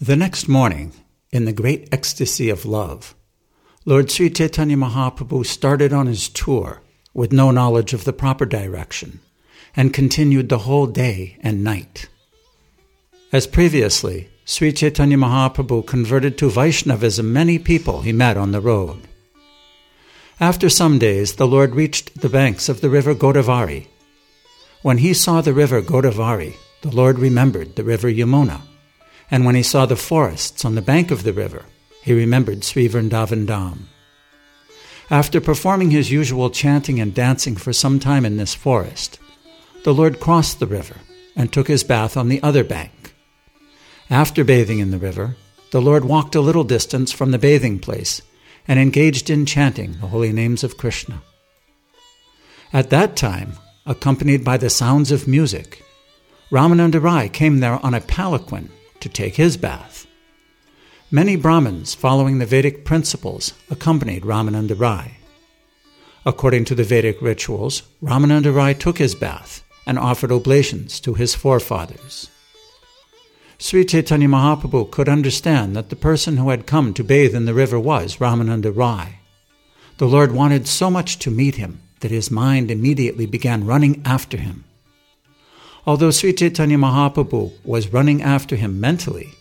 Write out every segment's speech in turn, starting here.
The next morning, in the great ecstasy of love, Lord Sri Chaitanya Mahaprabhu started on his tour with no knowledge of the proper direction and continued the whole day and night. As previously, Sri Chaitanya Mahaprabhu converted to Vaishnavism many people he met on the road. After some days, the Lord reached the banks of the river Godavari. When he saw the river Godavari, the Lord remembered the river Yamuna. And when he saw the forests on the bank of the river, he remembered Sri Vrindavan Dham. After performing his usual chanting and dancing for some time in this forest, the Lord crossed the river and took his bath on the other bank. After bathing in the river, the Lord walked a little distance from the bathing place and engaged in chanting the holy names of Krishna. At that time, accompanied by the sounds of music, Ramananda Rai came there on a palanquin to take his bath. Many Brahmins following the Vedic principles accompanied Ramananda Rai. According to the Vedic rituals, Ramananda Rai took his bath and offered oblations to his forefathers. Sri Chaitanya Mahaprabhu could understand that the person who had come to bathe in the river was Ramananda Rai. The Lord wanted so much to meet him that his mind immediately began running after him. Although Sri Chaitanya Mahaprabhu was running after him mentally,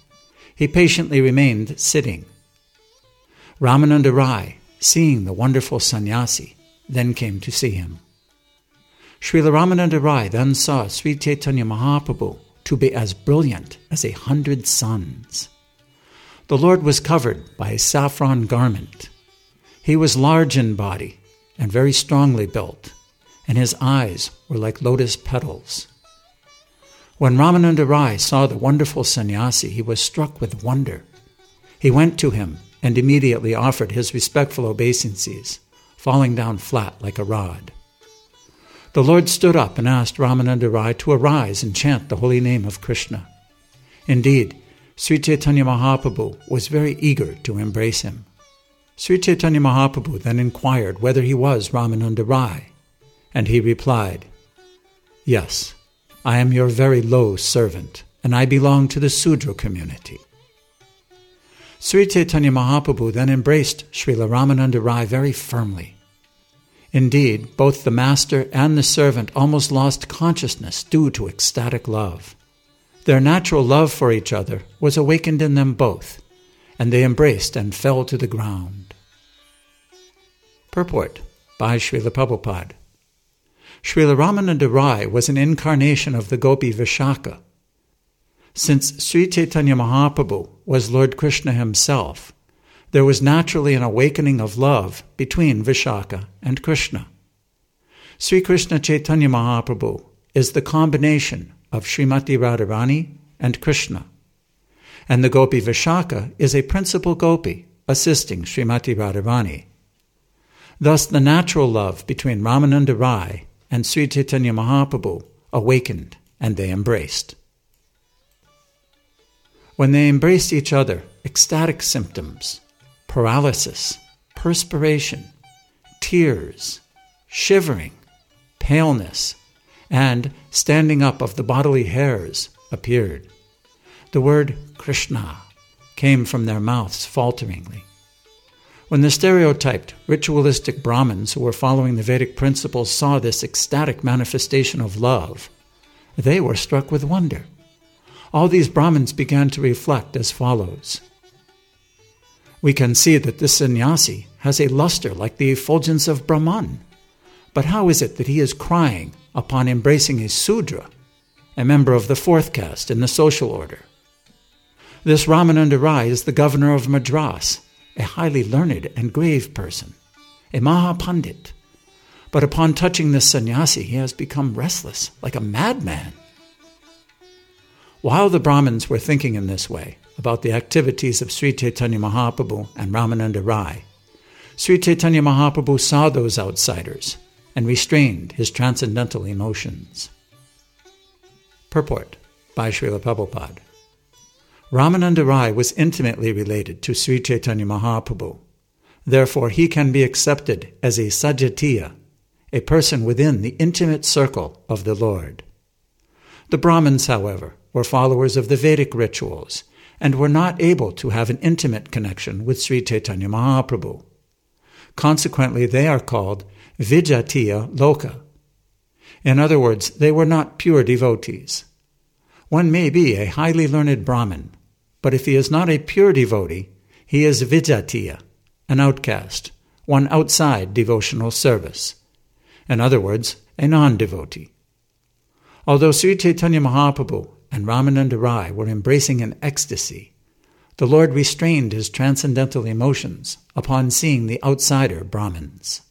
he patiently remained sitting. Ramananda Rai, seeing the wonderful sannyasi, then came to see him. Srila Ramananda Rai then saw Sri Chaitanya Mahaprabhu to be as brilliant as a hundred suns. The Lord was covered by a saffron garment. He was large in body and very strongly built, and his eyes were like lotus petals. When Ramananda Rai saw the wonderful sannyasi, he was struck with wonder. He went to him and immediately offered his respectful obeisances, falling down flat like a rod. The Lord stood up and asked Ramananda Rai to arise and chant the holy name of Krishna. Indeed, Sri Chaitanya Mahaprabhu was very eager to embrace him. Sri Chaitanya Mahaprabhu then inquired whether he was Ramananda Rai, and he replied, Yes, I am your very low servant, and I belong to the Sudra community. Sri Chaitanya Mahaprabhu then embraced Srila Ramananda Rai very firmly Indeed, both the master and the servant almost lost consciousness due to ecstatic love. Their natural love for each other was awakened in them both, and they embraced and fell to the ground. Purport by Srila Prabhupada. Srila Ramananda Rai was an incarnation of the Gopi Vishaka. Since Sri Chaitanya Mahaprabhu was Lord Krishna himself, there was naturally an awakening of love between Vishaka and Krishna. Sri Krishna Chaitanya Mahaprabhu is the combination of Srimati Radharani and Krishna. And the Gopi Vishaka is a principal Gopi assisting Srimati Radharani. Thus, the natural love between Ramananda Rai and Sri Chaitanya Mahaprabhu awakened and they embraced. When they embraced each other, ecstatic symptoms paralysis, perspiration, tears, shivering, paleness, and standing up of the bodily hairs appeared. The word Krishna came from their mouths falteringly. When the stereotyped, ritualistic Brahmins who were following the Vedic principles saw this ecstatic manifestation of love, they were struck with wonder. All these Brahmins began to reflect as follows we can see that this sannyasi has a luster like the effulgence of Brahman. But how is it that he is crying upon embracing a Sudra, a member of the fourth caste in the social order? This Ramananda Rai is the governor of Madras, a highly learned and grave person, a Mahapandit. But upon touching this sannyasi, he has become restless, like a madman. While the Brahmins were thinking in this way, about the activities of Sri Chaitanya Mahaprabhu and Ramananda Rai. Sri Chaitanya Mahaprabhu saw those outsiders and restrained his transcendental emotions. Purport by Srila Prabhupada. Ramananda Rai was intimately related to Sri Chaitanya Mahaprabhu. Therefore, he can be accepted as a Sajatiya, a person within the intimate circle of the Lord. The Brahmins, however, were followers of the Vedic rituals and were not able to have an intimate connection with Sri Chaitanya Mahaprabhu. Consequently, they are called Vijatiya Loka. In other words, they were not pure devotees. One may be a highly learned Brahmin, but if he is not a pure devotee, he is Vijatiya, an outcast, one outside devotional service. In other words, a non devotee. Although Sri Chaitanya Mahaprabhu and Ramananda Rai were embracing an ecstasy, the Lord restrained his transcendental emotions upon seeing the outsider Brahmins.